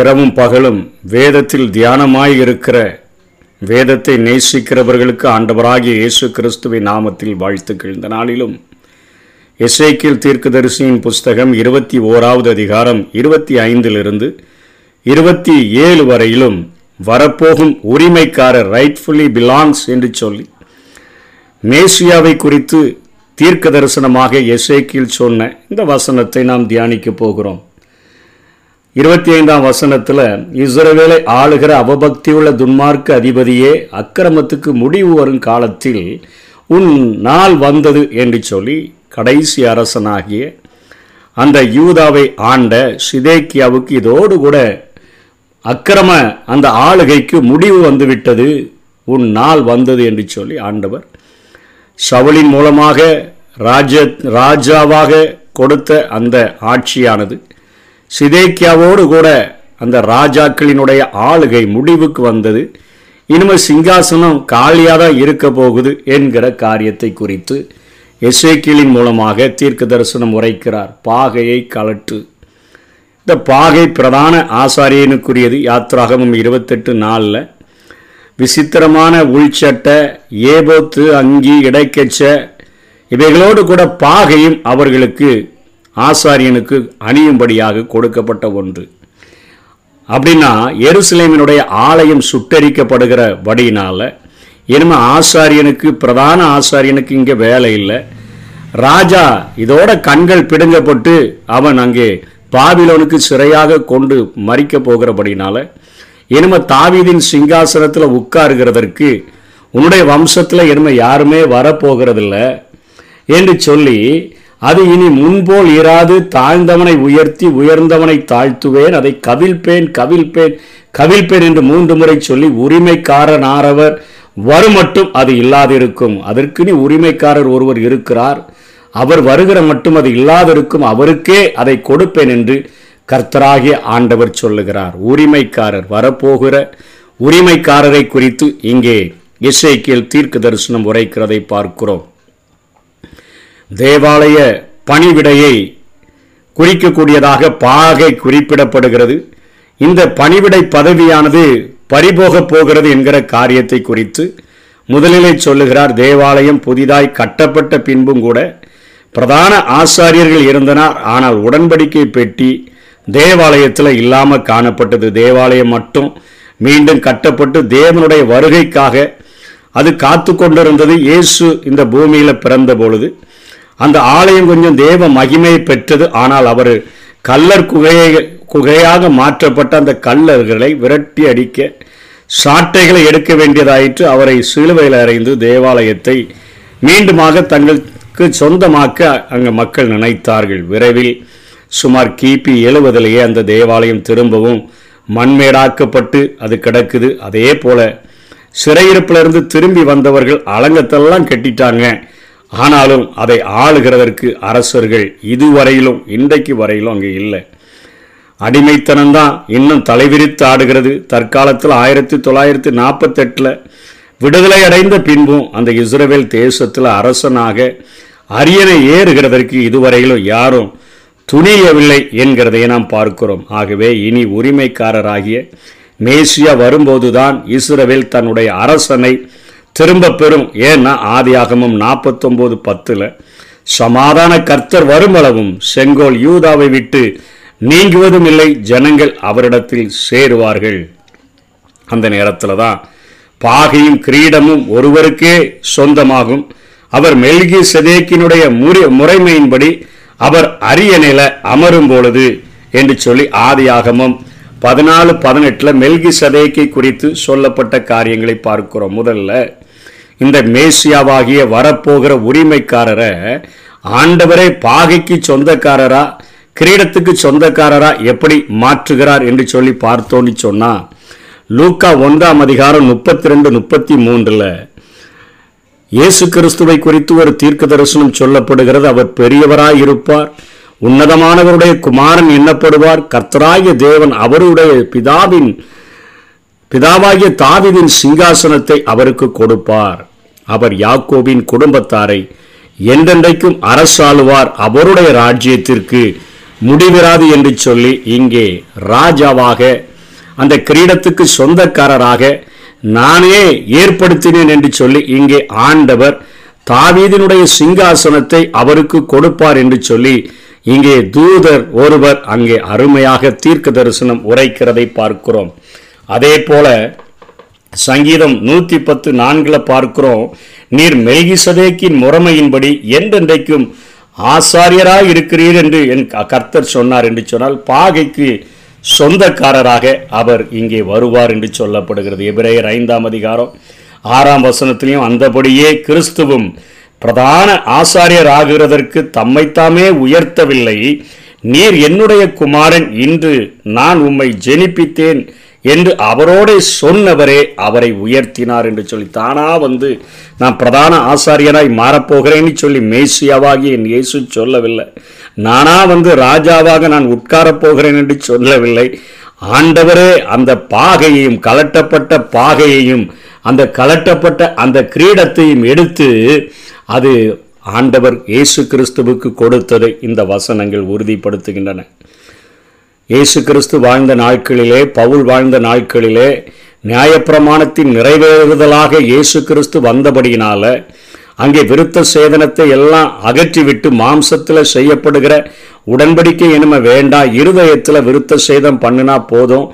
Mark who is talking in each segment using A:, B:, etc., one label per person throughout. A: இரவும் பகலும் வேதத்தில் தியானமாயிருக்கிற இருக்கிற வேதத்தை நேசிக்கிறவர்களுக்கு ஆண்டவராகிய இயேசு கிறிஸ்துவின் நாமத்தில் வாழ்த்துக்கள் இந்த நாளிலும் இசைக்கில் தீர்க்கதரிசியின் புஸ்தகம் இருபத்தி ஓராவது அதிகாரம் இருபத்தி ஐந்திலிருந்து இருபத்தி ஏழு வரையிலும் வரப்போகும் உரிமைக்காரர் ரைட்ஃபுல்லி பிலாங்ஸ் என்று சொல்லி மேசியாவை குறித்து தீர்க்க தரிசனமாக எசேக்கில் சொன்ன இந்த வசனத்தை நாம் தியானிக்க போகிறோம் இருபத்தி ஐந்தாம் வசனத்தில் இஸ்ரவேலை ஆளுகிற அவபக்தியுள்ள துன்மார்க்க அதிபதியே அக்கிரமத்துக்கு முடிவு வரும் காலத்தில் உன் நாள் வந்தது என்று சொல்லி கடைசி அரசனாகிய அந்த யூதாவை ஆண்ட சிதேக்கியாவுக்கு இதோடு கூட அக்கிரம அந்த ஆளுகைக்கு முடிவு வந்துவிட்டது உன் நாள் வந்தது என்று சொல்லி ஆண்டவர் சவலின் மூலமாக ராஜ ராஜாவாக கொடுத்த அந்த ஆட்சியானது சிதேக்கியாவோடு கூட அந்த ராஜாக்களினுடைய ஆளுகை முடிவுக்கு வந்தது இனிமேல் சிங்காசனம் காலியாக தான் இருக்க போகுது என்கிற காரியத்தை குறித்து எசேக்கியலின் மூலமாக தீர்க்க தரிசனம் உரைக்கிறார் பாகையை கலற்று இந்த பாகை பிரதான ஆசாரியனுக்குரியது யாத்ராகமும் இருபத்தெட்டு நாளில் விசித்திரமான உள்சட்டை ஏபோத்து அங்கி இடைக்கச்ச இவைகளோடு கூட பாகையும் அவர்களுக்கு ஆசாரியனுக்கு அணியும்படியாக கொடுக்கப்பட்ட ஒன்று அப்படின்னா எருசலேமினுடைய ஆலயம் சுட்டரிக்கப்படுகிற படியினால் இனிமேல் ஆசாரியனுக்கு பிரதான ஆசாரியனுக்கு இங்கே வேலை இல்லை ராஜா இதோட கண்கள் பிடுங்கப்பட்டு அவன் அங்கே பாபிலோனுக்கு சிறையாக கொண்டு மறிக்க போகிறபடினால இனிமே தாவீதின் சிங்காசனத்தில் உட்காருகிறதற்கு உன்னுடைய வம்சத்தில் இனிமே யாருமே வரப்போகிறதில்ல என்று சொல்லி அது இனி முன்போல் இராது தாழ்ந்தவனை உயர்த்தி உயர்ந்தவனை தாழ்த்துவேன் அதை கவிழ்ப்பேன் கவிழ்ப்பேன் கவிழ்ப்பேன் என்று மூன்று முறை சொல்லி உரிமைக்காரனாரவர் வரும் மட்டும் அது இல்லாதிருக்கும் அதற்கு நீ உரிமைக்காரர் ஒருவர் இருக்கிறார் அவர் வருகிற மட்டும் அது இல்லாதிருக்கும் அவருக்கே அதை கொடுப்பேன் என்று கர்த்தராகிய ஆண்டவர் சொல்லுகிறார் உரிமைக்காரர் வரப்போகிற உரிமைக்காரரை குறித்து இங்கே இசைக்கியல் தீர்க்க தரிசனம் உரைக்கிறதை பார்க்கிறோம் தேவாலய பணிவிடையை குறிக்கக்கூடியதாக பாகை குறிப்பிடப்படுகிறது இந்த பணிவிடை பதவியானது பறிபோகப் போகிறது என்கிற காரியத்தை குறித்து முதலிலே சொல்லுகிறார் தேவாலயம் புதிதாய் கட்டப்பட்ட பின்பும் கூட பிரதான ஆசாரியர்கள் இருந்தனர் ஆனால் உடன்படிக்கை பெட்டி தேவாலயத்தில் இல்லாமல் காணப்பட்டது தேவாலயம் மட்டும் மீண்டும் கட்டப்பட்டு தேவனுடைய வருகைக்காக அது காத்து கொண்டிருந்தது இயேசு இந்த பூமியில் பிறந்த பொழுது அந்த ஆலயம் கொஞ்சம் தேவ மகிமை பெற்றது ஆனால் அவர் கல்லர் குகையை குகையாக மாற்றப்பட்ட அந்த கல்லர்களை விரட்டி அடிக்க சாட்டைகளை எடுக்க வேண்டியதாயிற்று அவரை சிலுவையில் அறைந்து தேவாலயத்தை மீண்டுமாக தங்களுக்கு சொந்தமாக்க அங்கு மக்கள் நினைத்தார்கள் விரைவில் சுமார் கிபி எழுவதிலேயே அந்த தேவாலயம் திரும்பவும் மண்மேடாக்கப்பட்டு அது கிடக்குது அதே போல சிறையிருப்பிலிருந்து திரும்பி வந்தவர்கள் அலங்கத்தெல்லாம் கட்டிட்டாங்க ஆனாலும் அதை ஆளுகிறதற்கு அரசர்கள் இதுவரையிலும் இன்றைக்கு வரையிலும் அங்கே இல்லை அடிமைத்தனம்தான் இன்னும் தலைவிரித்து ஆடுகிறது தற்காலத்தில் ஆயிரத்தி தொள்ளாயிரத்தி நாற்பத்தெட்டில் விடுதலை அடைந்த பின்பும் அந்த இஸ்ரேல் தேசத்தில் அரசனாக அரியணை ஏறுகிறதற்கு இதுவரையிலும் யாரும் துணியவில்லை என்கிறதை நாம் பார்க்கிறோம் ஆகவே இனி உரிமைக்காரராகிய மேசியா வரும்போதுதான் இஸ்ரேல் தன்னுடைய அரசனை திரும்ப பெறும் ஏன்னா ஆதி ஆகமும் நாற்பத்தொம்போது பத்தில் சமாதான கர்த்தர் வருமளவும் செங்கோல் யூதாவை விட்டு நீங்குவதும் இல்லை ஜனங்கள் அவரிடத்தில் சேருவார்கள் அந்த நேரத்தில் தான் பாகையும் கிரீடமும் ஒருவருக்கே சொந்தமாகும் அவர் மெல்கி சதேக்கினுடைய முறை முறைமையின்படி அவர் அரிய நில அமரும் பொழுது என்று சொல்லி ஆதி பதினாலு பதினெட்டில் மெல்கி சதேக்கை குறித்து சொல்லப்பட்ட காரியங்களை பார்க்கிறோம் முதல்ல இந்த மேசியாவாகிய வரப்போகிற உரிமைக்காரரை ஆண்டவரே பாகைக்கு சொந்தக்காரரா கிரீடத்துக்கு சொந்தக்காரரா எப்படி மாற்றுகிறார் என்று சொல்லி பார்த்தோன்னு சொன்னால் லூக்கா ஒன்றாம் அதிகாரம் முப்பத்தி ரெண்டு முப்பத்தி மூன்றில் இயேசு கிறிஸ்துவை குறித்து ஒரு தீர்க்க தரிசனம் சொல்லப்படுகிறது அவர் பெரியவராய் இருப்பார் உன்னதமானவருடைய குமாரன் எண்ணப்படுவார் கர்த்தராகிய தேவன் அவருடைய பிதாவின் பிதாவாகிய தாவிதின் சிங்காசனத்தை அவருக்கு கொடுப்பார் அவர் யாக்கோபின் குடும்பத்தாரை என்றென்றைக்கும் அரசாளுவார் அவருடைய ராஜ்யத்திற்கு முடிவிராது என்று சொல்லி இங்கே ராஜாவாக அந்த கிரீடத்துக்கு சொந்தக்காரராக நானே ஏற்படுத்தினேன் என்று சொல்லி இங்கே ஆண்டவர் தாவீதினுடைய சிங்காசனத்தை அவருக்கு கொடுப்பார் என்று சொல்லி இங்கே தூதர் ஒருவர் அங்கே அருமையாக தீர்க்க தரிசனம் உரைக்கிறதை பார்க்கிறோம் அதே போல சங்கீதம் நூற்றி பத்து நான்கில் பார்க்கிறோம் நீர் மெல்கிசதேக்கின் முறைமையின்படி என்றென்றைக்கும் ஆசாரியராக இருக்கிறீர் என்று என் கர்த்தர் சொன்னார் என்று சொன்னால் பாகைக்கு சொந்தக்காரராக அவர் இங்கே வருவார் என்று சொல்லப்படுகிறது எபிரேயர் ஐந்தாம் அதிகாரம் ஆறாம் வசனத்திலையும் அந்தபடியே கிறிஸ்துவும் பிரதான ஆசாரியர் ஆகிறதற்கு தம்மைத்தாமே உயர்த்தவில்லை நீர் என்னுடைய குமாரன் இன்று நான் உம்மை ஜெனிப்பித்தேன் என்று அவரோட சொன்னவரே அவரை உயர்த்தினார் என்று சொல்லி தானா வந்து நான் பிரதான ஆசாரியனாய் மாறப்போகிறேன்னு சொல்லி மேசியாவாகி என் இயேசு சொல்லவில்லை நானா வந்து ராஜாவாக நான் உட்காரப் போகிறேன் என்று சொல்லவில்லை ஆண்டவரே அந்த பாகையையும் கலட்டப்பட்ட பாகையையும் அந்த கலட்டப்பட்ட அந்த கிரீடத்தையும் எடுத்து அது ஆண்டவர் இயேசு கிறிஸ்துவுக்கு கொடுத்ததை இந்த வசனங்கள் உறுதிப்படுத்துகின்றன இயேசு கிறிஸ்து வாழ்ந்த நாட்களிலே பவுல் வாழ்ந்த நாட்களிலே நியாயப்பிரமாணத்தின் நிறைவேறுதலாக இயேசு கிறிஸ்து வந்தபடியினால அங்கே விருத்த சேதனத்தை எல்லாம் அகற்றிவிட்டு மாம்சத்தில் செய்யப்படுகிற உடன்படிக்கை இனிமே வேண்டாம் இருதயத்தில் விருத்த சேதம் பண்ணினா போதும்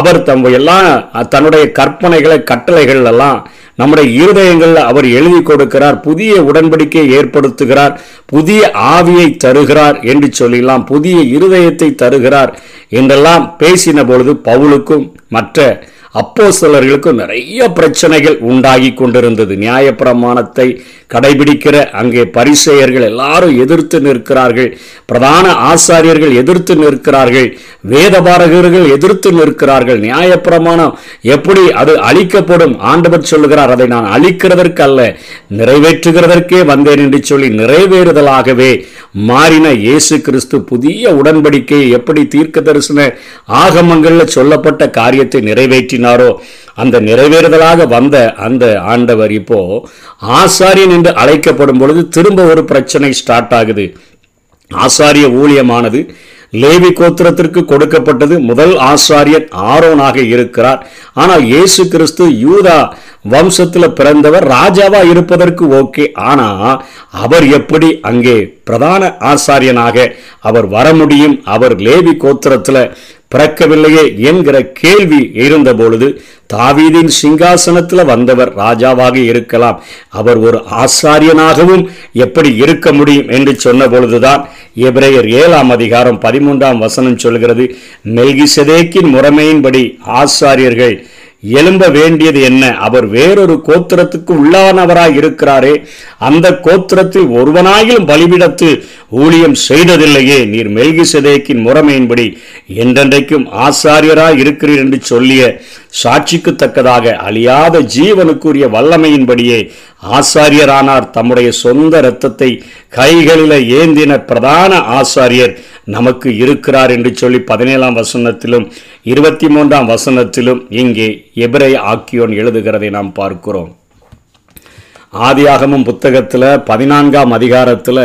A: அவர் தம் எல்லாம் தன்னுடைய கற்பனைகளை கட்டளைகள் எல்லாம் நம்முடைய இருதயங்களில் அவர் எழுதி கொடுக்கிறார் புதிய உடன்படிக்கையை ஏற்படுத்துகிறார் புதிய ஆவியை தருகிறார் என்று சொல்லலாம் புதிய இருதயத்தை தருகிறார் என்றெல்லாம் பேசின பொழுது பவுலுக்கும் மற்ற அப்போ சிலர்களுக்கும் நிறைய பிரச்சனைகள் உண்டாகி கொண்டிருந்தது நியாயப்பிரமாணத்தை கடைபிடிக்கிற அங்கே பரிசெயர்கள் எல்லாரும் எதிர்த்து நிற்கிறார்கள் பிரதான ஆசாரியர்கள் எதிர்த்து நிற்கிறார்கள் வேதபாரகர்கள் எதிர்த்து நிற்கிறார்கள் நியாயப்பிரமாணம் எப்படி அது அழிக்கப்படும் ஆண்டவர் சொல்லுகிறார் அதை நான் அழிக்கிறதற்கு அல்ல நிறைவேற்றுகிறதற்கே வந்தேன் என்று சொல்லி நிறைவேறுதலாகவே மாறின இயேசு கிறிஸ்து புதிய உடன்படிக்கை எப்படி தீர்க்க தரிசன ஆகமங்களில் சொல்லப்பட்ட காரியத்தை நிறைவேற்றி நிறைவேற்றினாரோ அந்த நிறைவேறுதலாக வந்த அந்த ஆண்டவர் இப்போ ஆசாரியன் என்று அழைக்கப்படும் பொழுது திரும்ப ஒரு பிரச்சனை ஸ்டார்ட் ஆகுது ஆசாரிய ஊழியமானது லேவி கோத்திரத்திற்கு கொடுக்கப்பட்டது முதல் ஆசாரியன் ஆரோனாக இருக்கிறார் ஆனால் இயேசு கிறிஸ்து யூதா வம்சத்தில் பிறந்தவர் ராஜாவா இருப்பதற்கு ஓகே ஆனா அவர் எப்படி அங்கே பிரதான ஆசாரியனாக அவர் வர முடியும் அவர் லேவி கோத்திரத்தில் பிறக்கவில்லையே என்கிற கேள்வி இருந்தபொழுது தாவீதின் சிங்காசனத்தில் வந்தவர் ராஜாவாக இருக்கலாம் அவர் ஒரு ஆசாரியனாகவும் எப்படி இருக்க முடியும் என்று சொன்ன பொழுதுதான் எபிரேயர் ஏழாம் அதிகாரம் பதிமூன்றாம் வசனம் சொல்கிறது மெல்கிசதேக்கின் முறைமையின்படி ஆசாரியர்கள் எழும்ப வேண்டியது என்ன அவர் வேறொரு கோத்திரத்துக்கு உள்ளானவராய் இருக்கிறாரே அந்த கோத்திரத்தில் ஒருவனாயிலும் பலிபிடத்து ஊழியம் செய்ததில்லையே நீர் மெல்கி சிதேக்கின் முறைமையின்படி என்றென்றைக்கும் ஆசாரியராய் இருக்கிறீர் என்று சொல்லிய சாட்சிக்கு தக்கதாக அழியாத ஜீவனுக்குரிய வல்லமையின்படியே ஆசாரியரானார் தம்முடைய சொந்த இரத்தத்தை கைகளில ஏந்தின பிரதான ஆசாரியர் நமக்கு இருக்கிறார் என்று சொல்லி பதினேழாம் வசனத்திலும் இருபத்தி மூன்றாம் வசனத்திலும் இங்கே எபிரை ஆக்கியோன் எழுதுகிறதை நாம் பார்க்கிறோம் ஆதியாகமும் புத்தகத்தில் பதினான்காம் அதிகாரத்தில்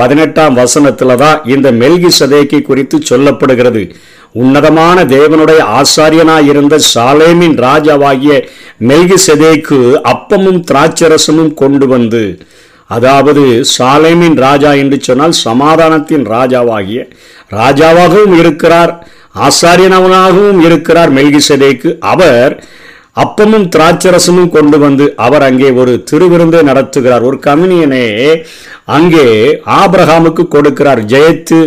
A: பதினெட்டாம் வசனத்தில் தான் இந்த மெல்கி சதேக்கி குறித்து சொல்லப்படுகிறது உன்னதமான தேவனுடைய ஆசாரியனாய் இருந்த சாலேமின் ராஜாவாகிய மெல்கி சதேக்கு அப்பமும் திராட்சரசமும் கொண்டு வந்து அதாவது சாலைமின் ராஜா என்று சொன்னால் சமாதானத்தின் ராஜாவாகிய ராஜாவாகவும் இருக்கிறார் ஆசாரியனவனாகவும் இருக்கிறார் மெல்கிசதேக்கு அவர் அப்பமும் திராட்சரசமும் கொண்டு வந்து அவர் அங்கே ஒரு திருவிருந்தை நடத்துகிறார் ஒரு கம்யூனியனை அங்கே ஆபிரகாமுக்கு கொடுக்கிறார் ஜெயித்து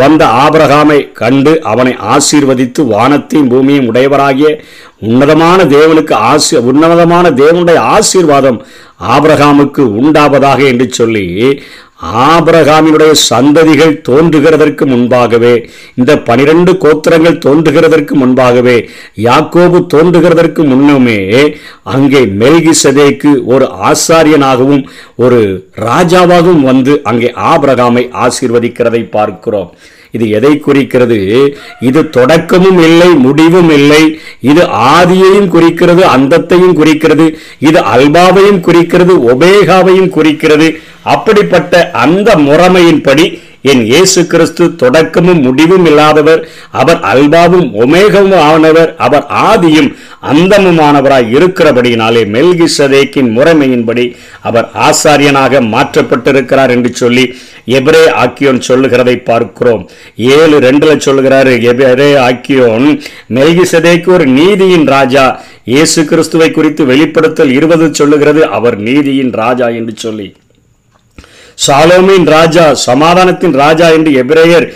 A: வந்த ஆபிரகாமை கண்டு அவனை ஆசீர்வதித்து வானத்தையும் பூமியும் உடையவராகிய உன்னதமான தேவனுக்கு ஆசி உன்னதமான தேவனுடைய ஆசீர்வாதம் ஆபிரகாமுக்கு உண்டாவதாக என்று சொல்லி ஆபிரகாமினுடைய சந்ததிகள் தோன்றுகிறதற்கு முன்பாகவே இந்த பனிரெண்டு கோத்திரங்கள் தோன்றுகிறதற்கு முன்பாகவே யாக்கோபு தோன்றுகிறதற்கு முன்னுமே அங்கே மெல்கிசதேக்கு ஒரு ஆசாரியனாகவும் ஒரு ராஜாவாகவும் வந்து அங்கே ஆபிரகாமை ஆசீர்வதிக்கிறதை பார்க்கிறோம் இது எதை குறிக்கிறது இது தொடக்கமும் இல்லை முடிவும் இல்லை இது ஆதியையும் குறிக்கிறது அந்தத்தையும் குறிக்கிறது இது அல்பாவையும் குறிக்கிறது ஒபேகாவையும் குறிக்கிறது அப்படிப்பட்ட அந்த முறைமையின்படி என் இயேசு கிறிஸ்து தொடக்கமும் முடிவும் இல்லாதவர் அவர் அல்பாவும் ஒமேகமும் ஆனவர் அவர் ஆதியும் அந்தமுமானவராய் இருக்கிறபடியினாலே மெல்கி சதேக்கின் முறைமையின்படி அவர் ஆசாரியனாக மாற்றப்பட்டிருக்கிறார் என்று சொல்லி எபிரே ஆக்கியோன் சொல்லுகிறதை பார்க்கிறோம் ஏழு ரெண்டுல சொல்லுகிறாரு எபிரே ஆக்கியோன் மெல்கி சதேக்கு ஒரு நீதியின் ராஜா இயேசு கிறிஸ்துவை குறித்து வெளிப்படுத்தல் இருபது சொல்லுகிறது அவர் நீதியின் ராஜா என்று சொல்லி சாலோமின் ராஜா சமாதானத்தின் ராஜா என்று எபிரேயர்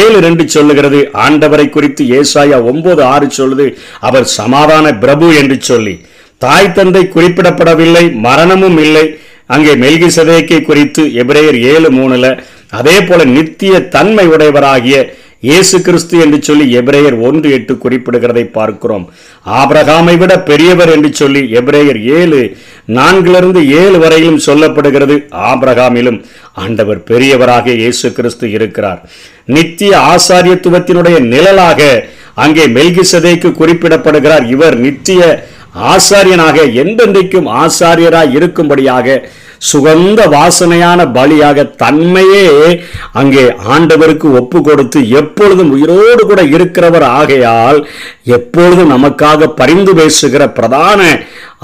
A: ஏழு ரெண்டு சொல்லுகிறது ஆண்டவரை குறித்து ஏசாயா ஒன்பது ஆறு சொல்லுது அவர் சமாதான பிரபு என்று சொல்லி தாய் தந்தை குறிப்பிடப்படவில்லை மரணமும் இல்லை அங்கே மெல்கி சதேக்கை குறித்து எபிரேயர் ஏழு மூணுல அதே போல நித்திய தன்மை உடையவராகிய இயேசு கிறிஸ்து என்று சொல்லி எபிரேயர் ஒன்று எட்டு குறிப்பிடுகிறதை பார்க்கிறோம் ஆபிரகாமை விட பெரியவர் என்று சொல்லி எபிரேயர் ஏழு நான்கிலிருந்து ஏழு வரையிலும் சொல்லப்படுகிறது ஆபிரகாமிலும் ஆண்டவர் பெரியவராக இயேசு கிறிஸ்து இருக்கிறார் நித்திய ஆசாரியத்துவத்தினுடைய நிழலாக அங்கே மெல்கிசதைக்கு குறிப்பிடப்படுகிறார் இவர் நித்திய ஆசாரியனாக எந்தெந்தைக்கும் ஆசாரியராய் இருக்கும்படியாக சுகந்த வாசனையான பலியாக தன்மையே அங்கே ஆண்டவருக்கு ஒப்பு கொடுத்து எப்பொழுதும் உயிரோடு கூட இருக்கிறவர் ஆகையால் எப்பொழுதும் நமக்காக பரிந்து பேசுகிற பிரதான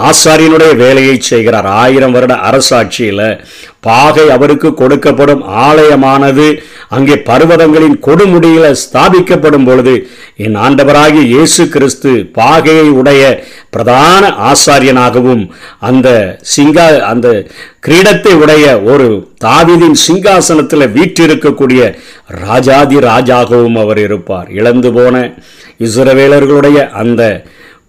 A: ஆசாரியனுடைய வேலையை செய்கிறார் ஆயிரம் வருட அரசாட்சியில் பாகை அவருக்கு கொடுக்கப்படும் ஆலயமானது அங்கே பர்வதங்களின் கொடுமுடியில் ஸ்தாபிக்கப்படும் பொழுது என் ஆண்டவராகிய இயேசு கிறிஸ்து பாகையை உடைய பிரதான ஆசாரியனாகவும் அந்த சிங்கா அந்த கிரீடத்தை உடைய ஒரு தாவிதின் சிங்காசனத்தில் வீற்றிருக்கக்கூடிய ராஜாதி ராஜாகவும் அவர் இருப்பார் இழந்து போன இஸ்ரவேலர்களுடைய அந்த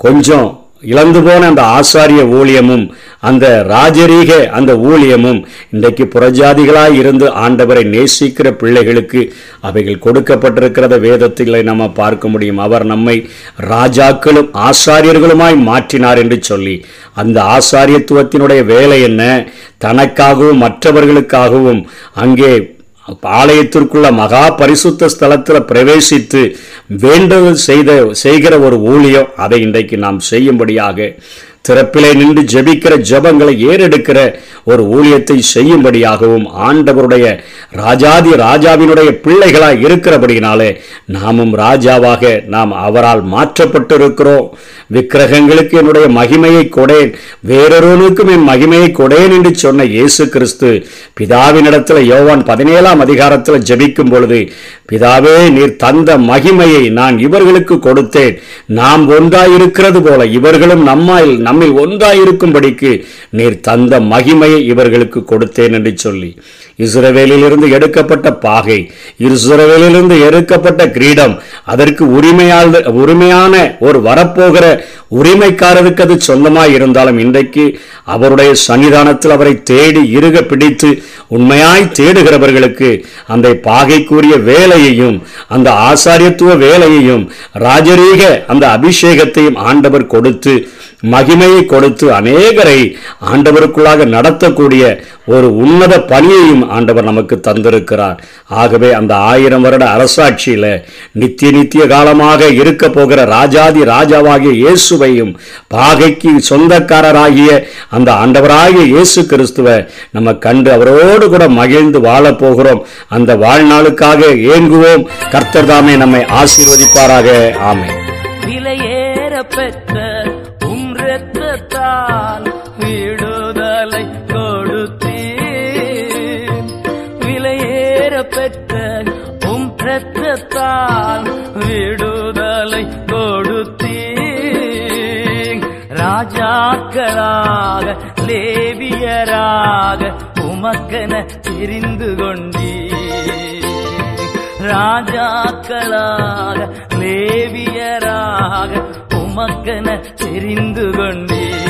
A: கொஞ்சம் இழந்து போன அந்த ஆசாரிய ஊழியமும் அந்த ராஜரீக அந்த ஊழியமும் இன்றைக்கு புறஜாதிகளாய் இருந்து ஆண்டவரை நேசிக்கிற பிள்ளைகளுக்கு அவைகள் கொடுக்கப்பட்டிருக்கிறத வேதத்திலே நம்ம பார்க்க முடியும் அவர் நம்மை ராஜாக்களும் ஆசாரியர்களுமாய் மாற்றினார் என்று சொல்லி அந்த ஆசாரியத்துவத்தினுடைய வேலை என்ன தனக்காகவும் மற்றவர்களுக்காகவும் அங்கே ஆலயத்திற்குள்ள மகா பரிசுத்த ஸ்தலத்தில் பிரவேசித்து வேண்டுதல் செய்த செய்கிற ஒரு ஊழியம் அதை இன்றைக்கு நாம் செய்யும்படியாக திறப்பிலே நின்று ஜெபிக்கிற ஜபங்களை ஏறெடுக்கிற ஒரு ஊழியத்தை செய்யும்படியாகவும் ஆண்டவருடைய ராஜாதி ராஜாவினுடைய பிள்ளைகளாய் இருக்கிறபடினாலே நாமும் ராஜாவாக நாம் அவரால் மாற்றப்பட்டிருக்கிறோம் விக்கிரகங்களுக்கு என்னுடைய மகிமையை கொடேன் வேறொருவனுக்கும் என் மகிமையை கொடேன் என்று சொன்ன இயேசு கிறிஸ்து பிதாவினிடத்தில் யோவான் பதினேழாம் அதிகாரத்தில் ஜபிக்கும் பொழுது பிதாவே நீர் தந்த மகிமையை நான் இவர்களுக்கு கொடுத்தேன் நாம் ஒன்றாயிருக்கிறது போல இவர்களும் நம்மால் நம்மில் ஒன்றாயிருக்கும்படிக்கு நீர் தந்த மகிமையை இவர்களுக்கு கொடுத்தேன் என்று சொல்லி இஸ்ரவேலிலிருந்து எடுக்கப்பட்ட பாகை இஸ்ரவேலிலிருந்து எடுக்கப்பட்ட கிரீடம் அதற்கு உரிமையால் உரிமையான ஒரு வரப்போகிற உரிமைக்காரருக்கு அது சொந்தமாக இருந்தாலும் இன்றைக்கு அவருடைய சன்னிதானத்தில் அவரை தேடி இருக பிடித்து உண்மையாய் தேடுகிறவர்களுக்கு அந்த பாகைக்குரிய வேலையையும் அந்த ஆசாரியத்துவ வேலையையும் ராஜரீக அந்த அபிஷேகத்தையும் ஆண்டவர் கொடுத்து மகிமையை கொடுத்து அநேகரை ஆண்டவருக்குள்ளாக நடத்தக்கூடிய ஒரு உன்னத பணியையும் ஆண்டவர் நமக்கு தந்திருக்கிறார் ஆகவே அந்த ஆயிரம் வருட அரசாட்சியில் நித்திய நித்திய காலமாக இருக்க போகிற ராஜாதி ராஜாவாகிய இயேசுவையும் பாகைக்கு சொந்தக்காரராகிய அந்த ஆண்டவராகிய இயேசு கிறிஸ்துவ நம்ம கண்டு அவரோடு கூட மகிழ்ந்து வாழப் போகிறோம் அந்த வாழ்நாளுக்காக ஏங்குவோம் கர்த்தர் தாமே நம்மை ஆசீர்வதிப்பாராக ஆமை பெற்ற
B: பெற்ற உம் ரத்தத்தால் விடுதலை கொடுத்தீ ராஜாக்களாக லேவியராக உமக்கென தெரிந்து கொண்டீ ராஜாக்களாக லேவியராக உமக்கென தெரிந்து கொண்டீ